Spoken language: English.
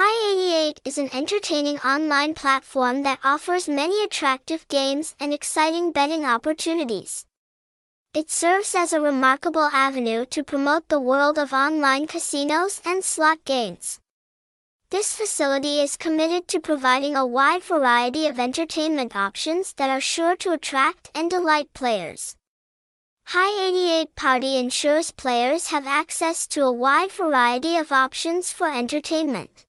Hi88 is an entertaining online platform that offers many attractive games and exciting betting opportunities. It serves as a remarkable avenue to promote the world of online casinos and slot games. This facility is committed to providing a wide variety of entertainment options that are sure to attract and delight players. Hi eighty eight Party ensures players have access to a wide variety of options for entertainment.